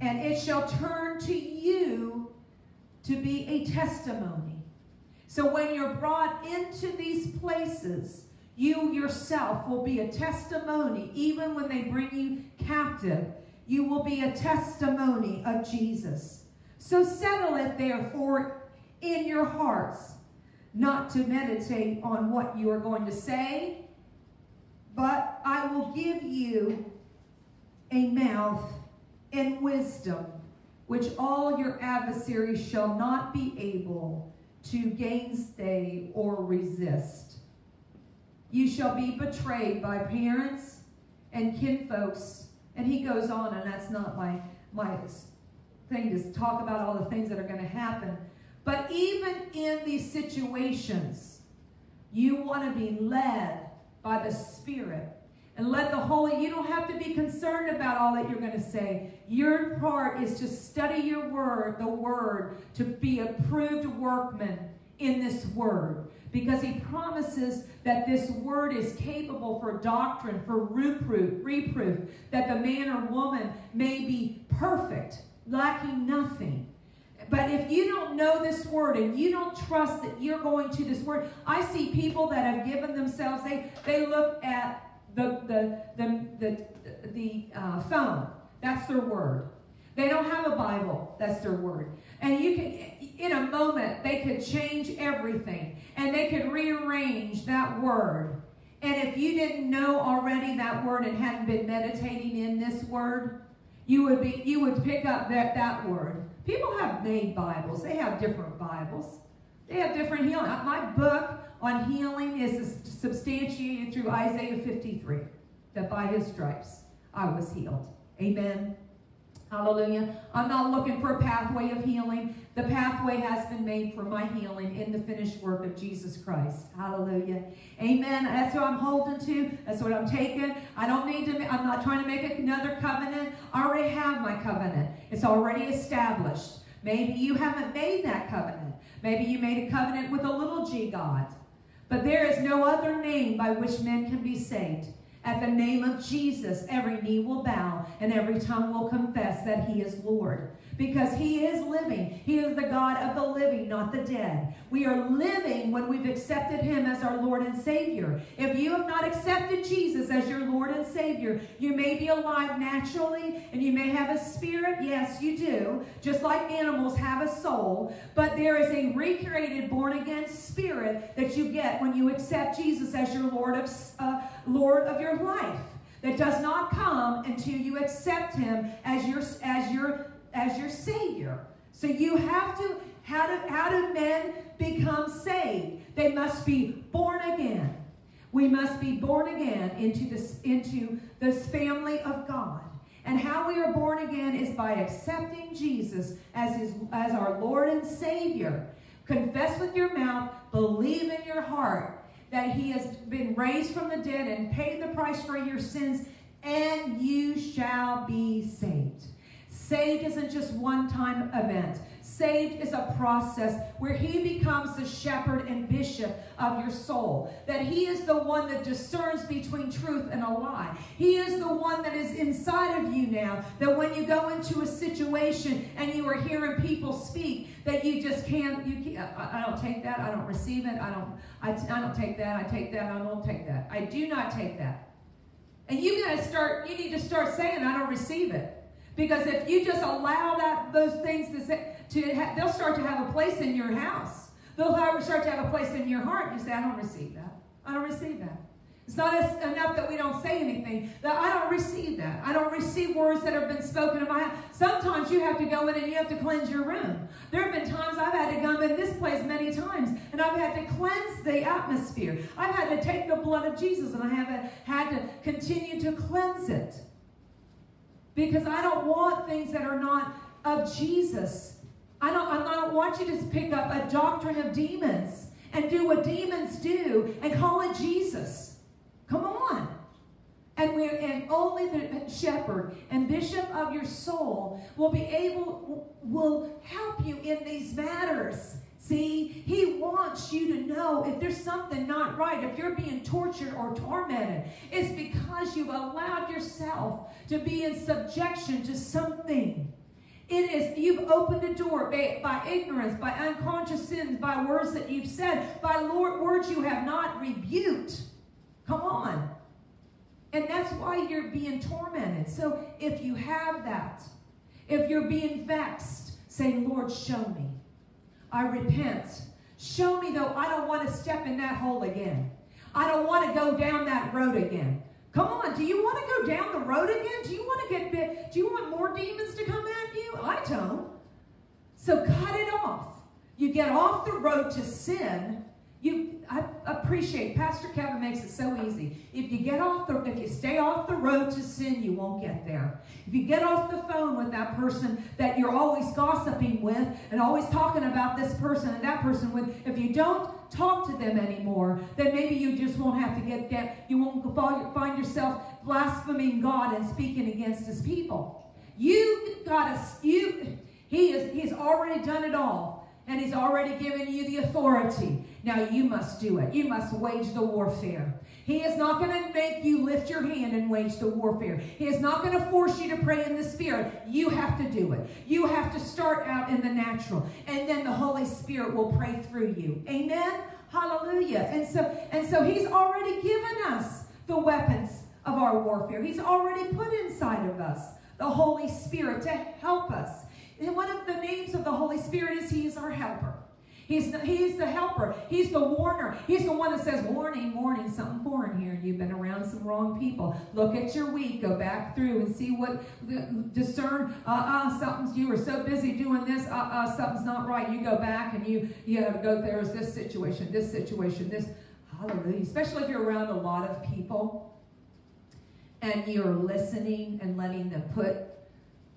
And it shall turn to you to be a testimony. So when you're brought into these places, you yourself will be a testimony, even when they bring you captive. You will be a testimony of Jesus. So settle it therefore in your hearts, not to meditate on what you are going to say, but I will give you a mouth and wisdom, which all your adversaries shall not be able to gainstay or resist. You shall be betrayed by parents and kinfolks. And he goes on, and that's not my, my thing to talk about all the things that are going to happen. But even in these situations, you want to be led by the Spirit. And let the Holy, you don't have to be concerned about all that you're going to say. Your part is to study your word, the word, to be a proved workman in this word. Because he promises that this word is capable for doctrine, for reproof, reproof, that the man or woman may be perfect lacking nothing. But if you don't know this word and you don't trust that you're going to this word, I see people that have given themselves, they, they look at the, the, the, the, the uh, phone. That's their word. They don't have a Bible. That's their word. And you can, in a moment, they could change everything and they could rearrange that word. And if you didn't know already that word and hadn't been meditating in this word, you would be you would pick up that, that word. People have made Bibles. They have different Bibles. They have different healing. My book on healing is substantiated through Isaiah 53, that by his stripes I was healed. Amen. Hallelujah. I'm not looking for a pathway of healing. The pathway has been made for my healing in the finished work of Jesus Christ. Hallelujah. Amen. That's what I'm holding to. That's what I'm taking. I don't need to, I'm not trying to make another covenant. I already have my covenant. It's already established. Maybe you haven't made that covenant. Maybe you made a covenant with a little g God. But there is no other name by which men can be saved. At the name of Jesus, every knee will bow and every tongue will confess that he is Lord. Because He is living. He is the God of the living, not the dead. We are living when we've accepted Him as our Lord and Savior. If you have not accepted Jesus as your Lord and Savior, you may be alive naturally and you may have a spirit. Yes, you do. Just like animals have a soul. But there is a recreated, born again spirit that you get when you accept Jesus as your Lord of, uh, Lord of your life that does not come until you accept him as your as your as your savior. So you have to how do how do men become saved? They must be born again. We must be born again into this into this family of god. And how we are born again is by accepting jesus as his as our lord and savior. Confess with your mouth believe in your heart that he has been raised from the dead and paid the price for your sins, and you shall be saved. Saved isn't just one time event. Saved is a process where he becomes the shepherd and bishop of your soul. That he is the one that discerns between truth and a lie. He is the one that is inside of you now. That when you go into a situation and you are hearing people speak, that you just can't, you can't, I, don't take that, I don't receive it, I don't, I, I don't take that, I take that, I don't take that. I do not take that. And you gotta start, you need to start saying, I don't receive it. Because if you just allow that those things to say, to ha- they'll start to have a place in your house. They'll start to have a place in your heart. You say, I don't receive that. I don't receive that. It's not enough that we don't say anything. That I don't receive that. I don't receive words that have been spoken in my house. Sometimes you have to go in and you have to cleanse your room. There have been times I've had to come in this place many times and I've had to cleanse the atmosphere. I've had to take the blood of Jesus and I have had to continue to cleanse it. Because I don't want things that are not of Jesus. I don't, I don't want you to pick up a doctrine of demons and do what demons do and call it Jesus. Come on. And we and only the shepherd and bishop of your soul will be able will help you in these matters. See, he wants you to know if there's something not right, if you're being tortured or tormented, it's because you've allowed yourself to be in subjection to something. It is, you've opened the door by, by, ignorance, by unconscious sins, by words that you've said, by Lord, words you have not rebuked. Come on. And that's why you're being tormented. So if you have that, if you're being vexed, say, Lord, show me. I repent. Show me, though, I don't want to step in that hole again. I don't want to go down that road again. Come on, do you want to go down the road again? Do you want to get bit? Do you want more demons to come at you? I don't. So cut it off. You get off the road to sin. You I appreciate Pastor Kevin makes it so easy. If you get off the if you stay off the road to sin, you won't get there. If you get off the phone with that person that you're always gossiping with and always talking about this person and that person with, if you don't talk to them anymore, then maybe you just won't have to get get you won't find yourself blaspheming God and speaking against his people. You gotta you he is he's already done it all and He's already given you the authority. Now you must do it. You must wage the warfare. He is not going to make you lift your hand and wage the warfare. He is not going to force you to pray in the Spirit. You have to do it. You have to start out in the natural, and then the Holy Spirit will pray through you. Amen. Hallelujah. And so, and so He's already given us the weapons of our warfare. He's already put inside of us the Holy Spirit to help us. And one of the names of the Holy Spirit is He is our helper. He's the, he's the helper. He's the warner. He's the one that says, warning, warning, something foreign here. You've been around some wrong people. Look at your week. Go back through and see what, discern, uh-uh, something's, you were so busy doing this, uh-uh, something's not right. You go back and you, you to go, there's this situation, this situation, this, hallelujah. Especially if you're around a lot of people and you're listening and letting them put,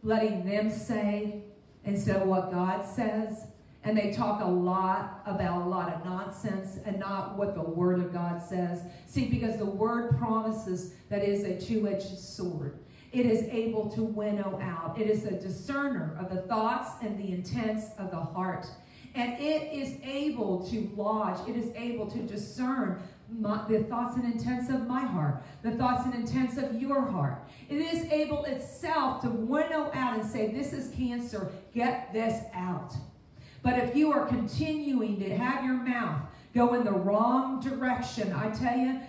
letting them say, instead of what God says. And they talk a lot about a lot of nonsense and not what the Word of God says. See, because the Word promises that is a two edged sword. It is able to winnow out. It is a discerner of the thoughts and the intents of the heart. And it is able to lodge, it is able to discern my, the thoughts and intents of my heart, the thoughts and intents of your heart. It is able itself to winnow out and say, This is cancer, get this out. But if you are continuing to have your mouth go in the wrong direction, I tell you,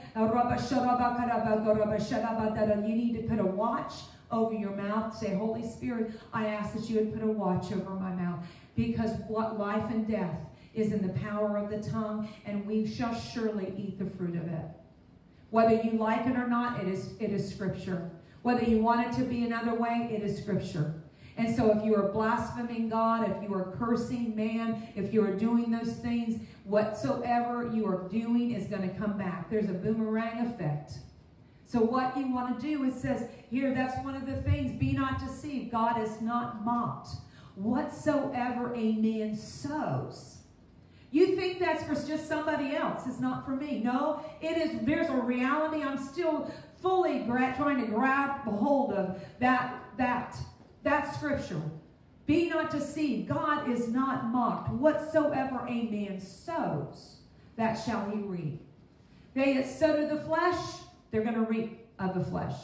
you need to put a watch over your mouth. Say, Holy Spirit, I ask that you would put a watch over my mouth. Because what life and death is in the power of the tongue, and we shall surely eat the fruit of it. Whether you like it or not, it is, it is scripture. Whether you want it to be another way, it is scripture. And so if you are blaspheming God, if you are cursing man, if you are doing those things, whatsoever you are doing is going to come back. There's a boomerang effect. So what you want to do, it says here, that's one of the things, be not deceived. God is not mocked. Whatsoever a man sows. You think that's for just somebody else. It's not for me. No, it is, there's a reality. I'm still fully gra- trying to grab hold of that, that that's scripture. Be not deceived. God is not mocked. Whatsoever a man sows, that shall he reap. They that sow to the flesh, they're going to reap of the flesh.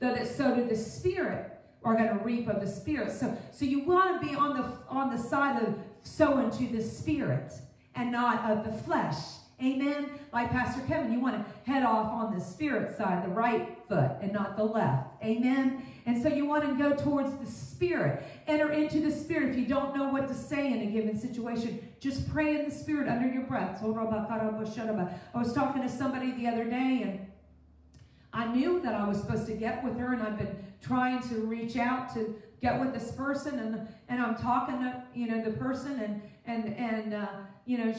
Though that sow to the spirit are going to reap of the spirit. So, so you want to be on the on the side of sowing to the spirit and not of the flesh. Amen. Like Pastor Kevin, you want to head off on the spirit side, the right foot, and not the left. Amen. And so you want to go towards the spirit. Enter into the spirit. If you don't know what to say in a given situation, just pray in the spirit under your breath. I was talking to somebody the other day, and I knew that I was supposed to get with her, and I've been trying to reach out to get with this person, and and I'm talking to you know the person, and and and uh, you know.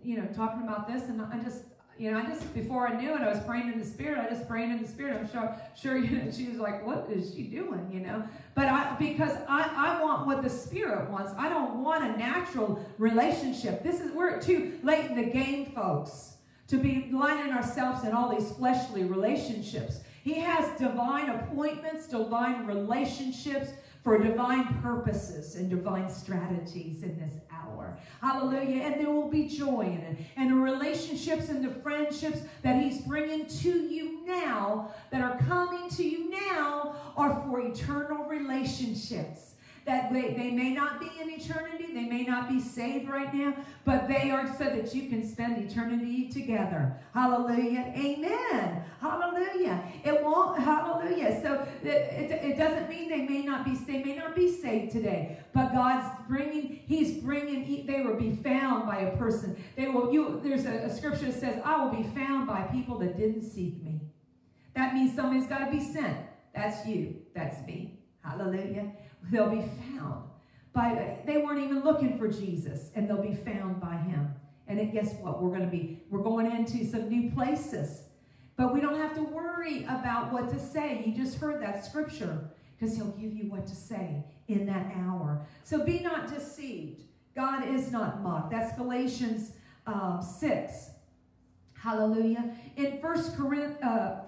You know, talking about this, and I just, you know, I just before I knew it, I was praying in the spirit. I just praying in the spirit. I'm sure, sure, you know, she was like, "What is she doing?" You know, but I because I I want what the spirit wants. I don't want a natural relationship. This is we're too late in the game, folks, to be lining ourselves in all these fleshly relationships. He has divine appointments, divine relationships for divine purposes and divine strategies in this hour. Hallelujah. And there will be joy in it. And the relationships and the friendships that He's bringing to you now, that are coming to you now, are for eternal relationships that they, they may not be in eternity, they may not be saved right now, but they are so that you can spend eternity together. Hallelujah. Amen. Hallelujah. It won't, hallelujah. So it, it, it doesn't mean they may not be they may not be saved today, but God's bringing, He's bringing, they will be found by a person. They will, you, there's a, a scripture that says, I will be found by people that didn't seek me. That means somebody's got to be sent. That's you. That's me. Hallelujah they'll be found. By, they weren't even looking for Jesus, and they'll be found by him. And then guess what? We're going to be, we're going into some new places. But we don't have to worry about what to say. You just heard that scripture because he'll give you what to say in that hour. So be not deceived. God is not mocked. That's Galatians um, 6. Hallelujah. In First Corinthians, uh,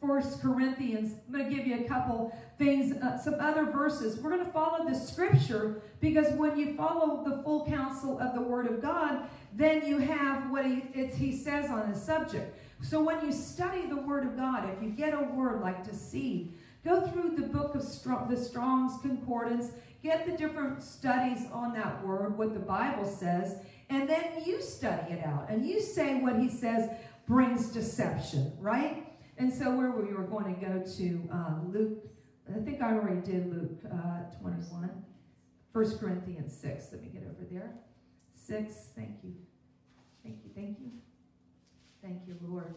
First Corinthians. I'm going to give you a couple things, uh, some other verses. We're going to follow the scripture because when you follow the full counsel of the Word of God, then you have what he, he says on the subject. So when you study the Word of God, if you get a word like deceive, go through the book of the Strong's Concordance, get the different studies on that word, what the Bible says, and then you study it out. And you say what he says brings deception, right? And so where we were going to go to uh, Luke, I think I already did Luke uh, 21. 1 Corinthians 6. Let me get over there. 6. Thank you. Thank you. Thank you. Thank you, Lord.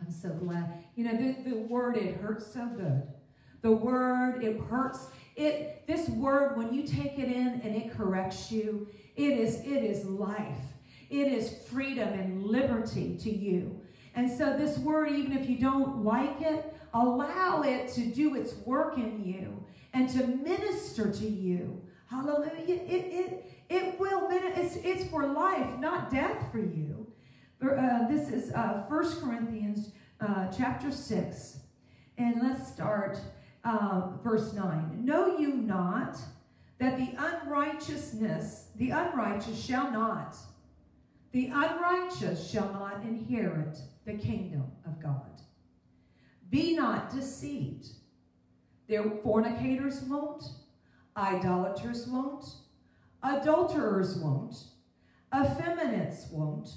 I'm so glad. You know, the, the word, it hurts so good. The word, it hurts. It this word, when you take it in and it corrects you, it is it is life. It is freedom and liberty to you. And so, this word, even if you don't like it, allow it to do its work in you and to minister to you. Hallelujah. It, it, it will, it's, it's for life, not death for you. Uh, this is uh, 1 Corinthians uh, chapter 6. And let's start uh, verse 9. Know you not that the unrighteousness, the unrighteous shall not, the unrighteous shall not inherit the kingdom of God. Be not deceived. Their fornicators won't, idolaters won't, adulterers won't, effeminates won't,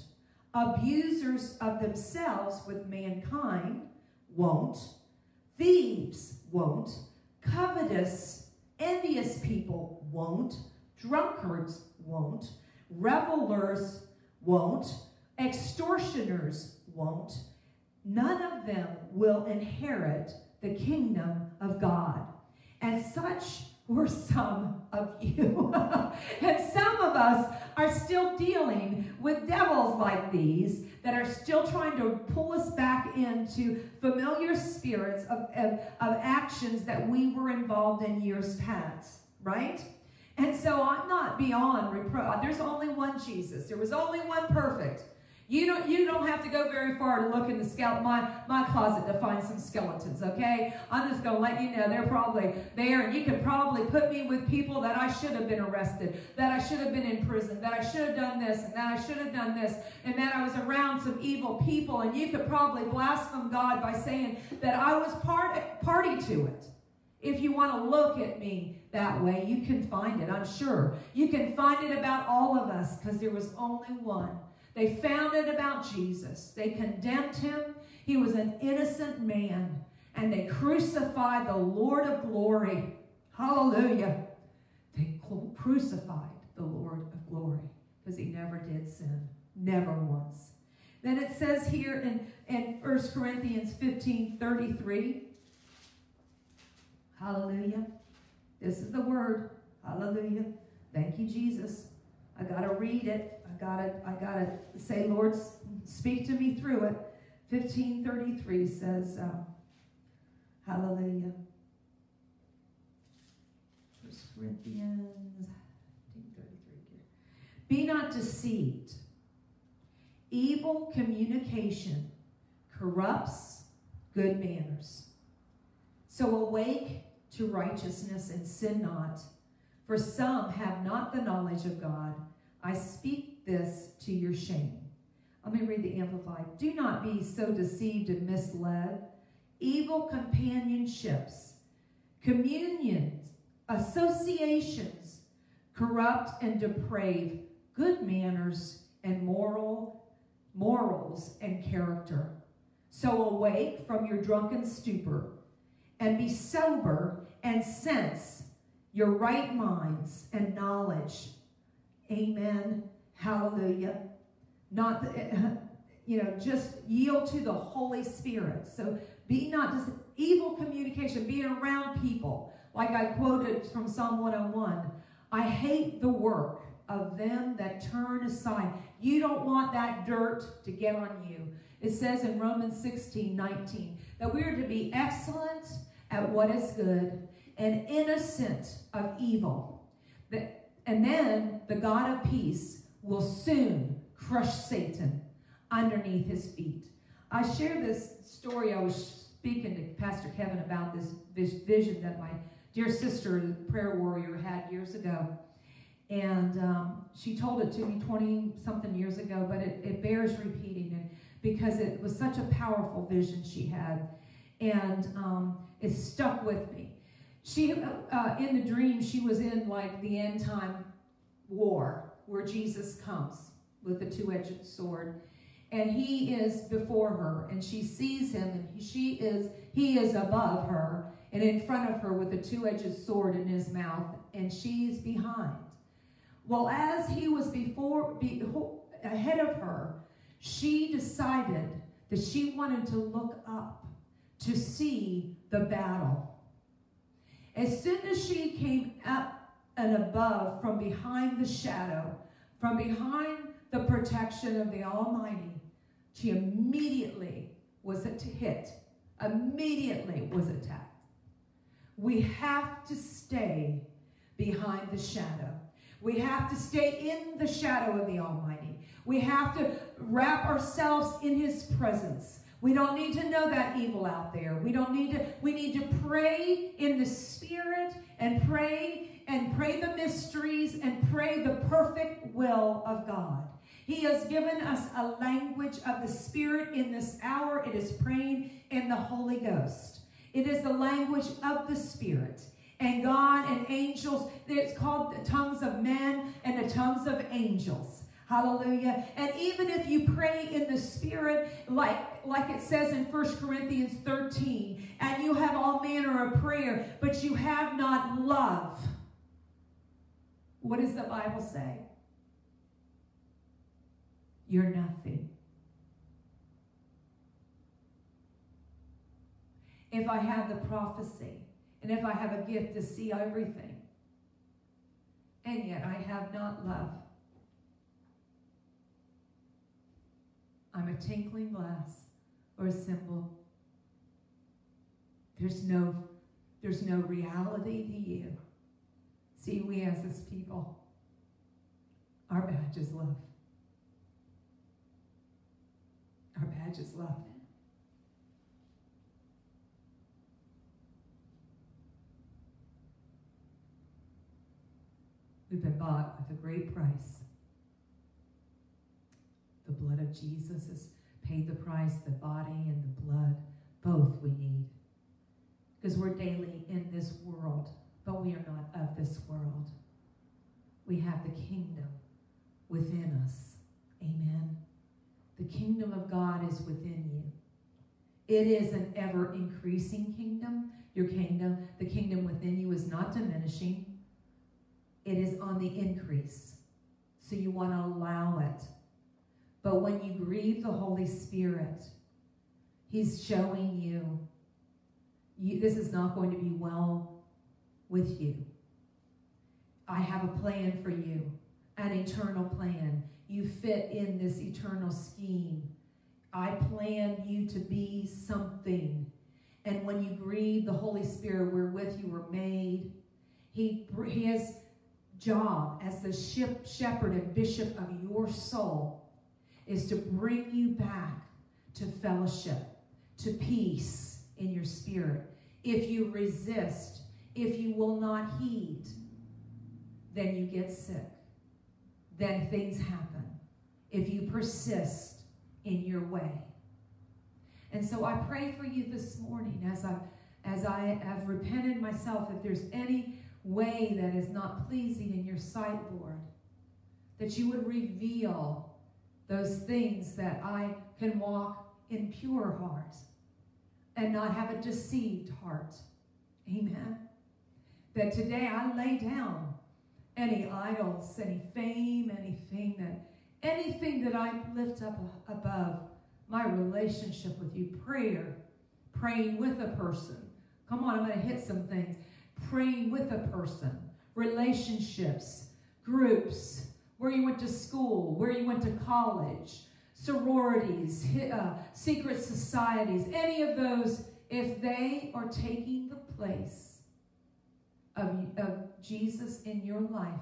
abusers of themselves with mankind won't, thieves won't, covetous, envious people won't, drunkards won't, revelers won't, extortioners won't. None of them will inherit the kingdom of God. And such were some of you. and some of us are still dealing with devils like these that are still trying to pull us back into familiar spirits of, of, of actions that we were involved in years past, right? And so I'm not beyond reproach. There's only one Jesus. There was only one perfect. You don't, you don't have to go very far to look in the skeleton, my, my closet to find some skeletons, okay? I'm just going to let you know they're probably there. And you can probably put me with people that I should have been arrested, that I should have been in prison, that I should have done this, and that I should have done this, and that I was around some evil people. And you could probably blaspheme God by saying that I was part, party to it. If you want to look at me that way, you can find it, I'm sure. You can find it about all of us because there was only one they found it about Jesus. They condemned him. He was an innocent man. And they crucified the Lord of glory. Hallelujah. They crucified the Lord of glory because he never did sin. Never once. Then it says here in, in 1 Corinthians 15 33. Hallelujah. This is the word. Hallelujah. Thank you, Jesus. I got to read it. I got to I got to say, Lord, speak to me through it. 1533 says, uh, hallelujah. First Corinthians 1533. Be not deceived. Evil communication corrupts good manners. So awake to righteousness and sin not. For some have not the knowledge of God. I speak this to your shame. Let me read the Amplified. Do not be so deceived and misled. Evil companionships, communions, associations corrupt and deprave good manners and moral morals and character. So awake from your drunken stupor and be sober and sense your right minds and knowledge Amen. Hallelujah. Not, the, you know, just yield to the Holy Spirit. So be not just evil communication, being around people. Like I quoted from Psalm 101 I hate the work of them that turn aside. You don't want that dirt to get on you. It says in Romans 16 19 that we are to be excellent at what is good and innocent of evil. That and then the God of peace will soon crush Satan underneath his feet. I share this story. I was speaking to Pastor Kevin about this vision that my dear sister, the prayer warrior, had years ago. And um, she told it to me 20 something years ago, but it, it bears repeating because it was such a powerful vision she had. And um, it stuck with me. She, uh, in the dream, she was in like the end time war where Jesus comes with the two-edged sword. And he is before her, and she sees him, and she is, he is above her, and in front of her with a two-edged sword in his mouth, and she's behind. Well, as he was before, be, ahead of her, she decided that she wanted to look up to see the battle. As soon as she came up and above from behind the shadow, from behind the protection of the Almighty, she immediately was hit, immediately was attacked. We have to stay behind the shadow. We have to stay in the shadow of the Almighty. We have to wrap ourselves in His presence. We don't need to know that evil out there. We don't need to, we need to pray in the spirit and pray and pray the mysteries and pray the perfect will of God. He has given us a language of the Spirit in this hour. It is praying in the Holy Ghost. It is the language of the Spirit. And God and angels, it's called the tongues of men and the tongues of angels. Hallelujah. And even if you pray in the Spirit, like, like it says in 1 Corinthians 13, and you have all manner of prayer, but you have not love, what does the Bible say? You're nothing. If I have the prophecy, and if I have a gift to see everything, and yet I have not love, I'm a tinkling glass or a cymbal. There's no, there's no reality to you. See, we as this people, our badge is love. Our badge is love. We've been bought with a great price. The blood of Jesus has paid the price, the body and the blood, both we need. Because we're daily in this world, but we are not of this world. We have the kingdom within us. Amen. The kingdom of God is within you. It is an ever increasing kingdom. Your kingdom, the kingdom within you is not diminishing it is on the increase. So you want to allow it. But when you grieve the Holy Spirit, He's showing you, you this is not going to be well with you. I have a plan for you, an eternal plan. You fit in this eternal scheme. I plan you to be something. And when you grieve the Holy Spirit, wherewith you were made, He, his job as the ship, shepherd and bishop of your soul is to bring you back to fellowship, to peace in your spirit. If you resist, if you will not heed, then you get sick. Then things happen. If you persist in your way. And so I pray for you this morning as I as I have repented myself, if there's any way that is not pleasing in your sight, Lord. That you would reveal those things that I can walk in pure heart and not have a deceived heart. Amen. That today I lay down any idols, any fame, anything that anything that I lift up above my relationship with you, prayer, praying with a person. Come on, I'm going to hit some things praying with a person, relationships, groups, where you went to school, where you went to college, sororities, uh, secret societies, any of those, if they are taking the place of, of Jesus in your life,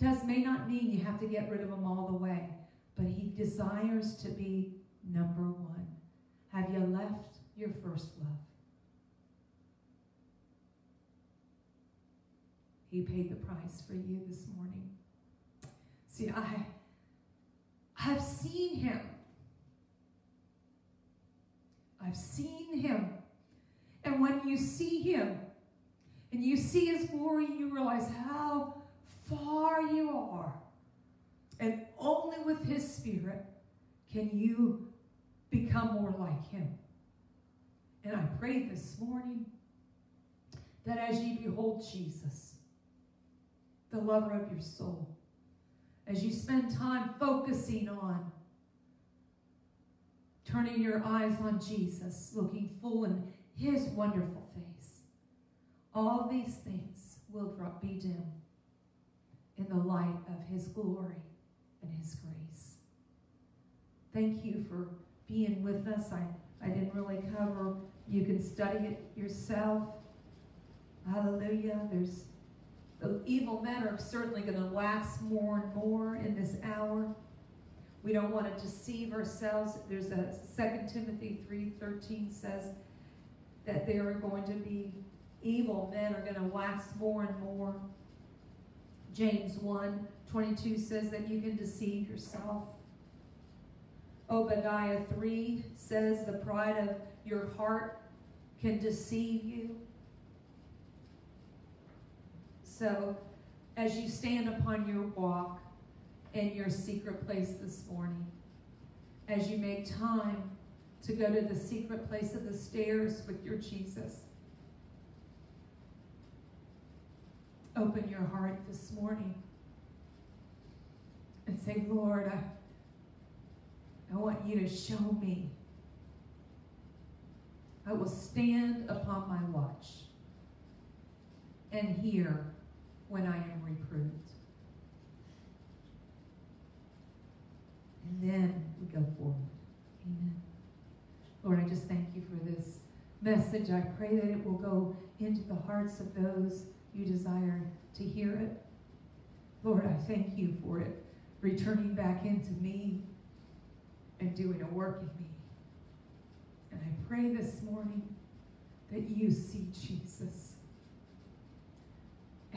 does may not mean you have to get rid of them all the way, but he desires to be number one. Have you left your first love? He paid the price for you this morning. See, I have seen him. I've seen him. And when you see him and you see his glory, you realize how far you are. And only with his spirit can you become more like him. And I pray this morning that as you behold Jesus, the lover of your soul. As you spend time focusing on turning your eyes on Jesus, looking full in his wonderful face, all these things will drop, be dim in the light of his glory and his grace. Thank you for being with us. I, I didn't really cover, you can study it yourself. Hallelujah. There's the evil men are certainly going to wax more and more in this hour. We don't want to deceive ourselves. There's a 2 Timothy 3.13 says that there are going to be evil men are going to wax more and more. James 1 22 says that you can deceive yourself. Obadiah 3 says the pride of your heart can deceive you. So, as you stand upon your walk in your secret place this morning, as you make time to go to the secret place of the stairs with your Jesus, open your heart this morning and say, Lord, I, I want you to show me. I will stand upon my watch and hear when I am reproved. And then we go forward. Amen. Lord, I just thank you for this message. I pray that it will go into the hearts of those you desire to hear it. Lord, I thank you for it returning back into me and doing a work in me. And I pray this morning that you see Jesus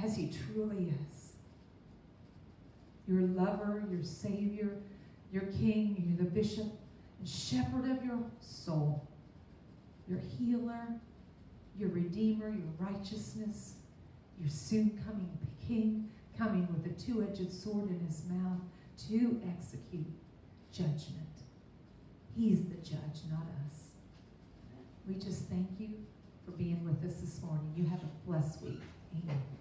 as he truly is. Your lover, your savior, your king, you're the bishop and shepherd of your soul, your healer, your redeemer, your righteousness, your soon coming king, coming with a two edged sword in his mouth to execute judgment. He's the judge, not us. We just thank you for being with us this morning. You have a blessed week. Amen.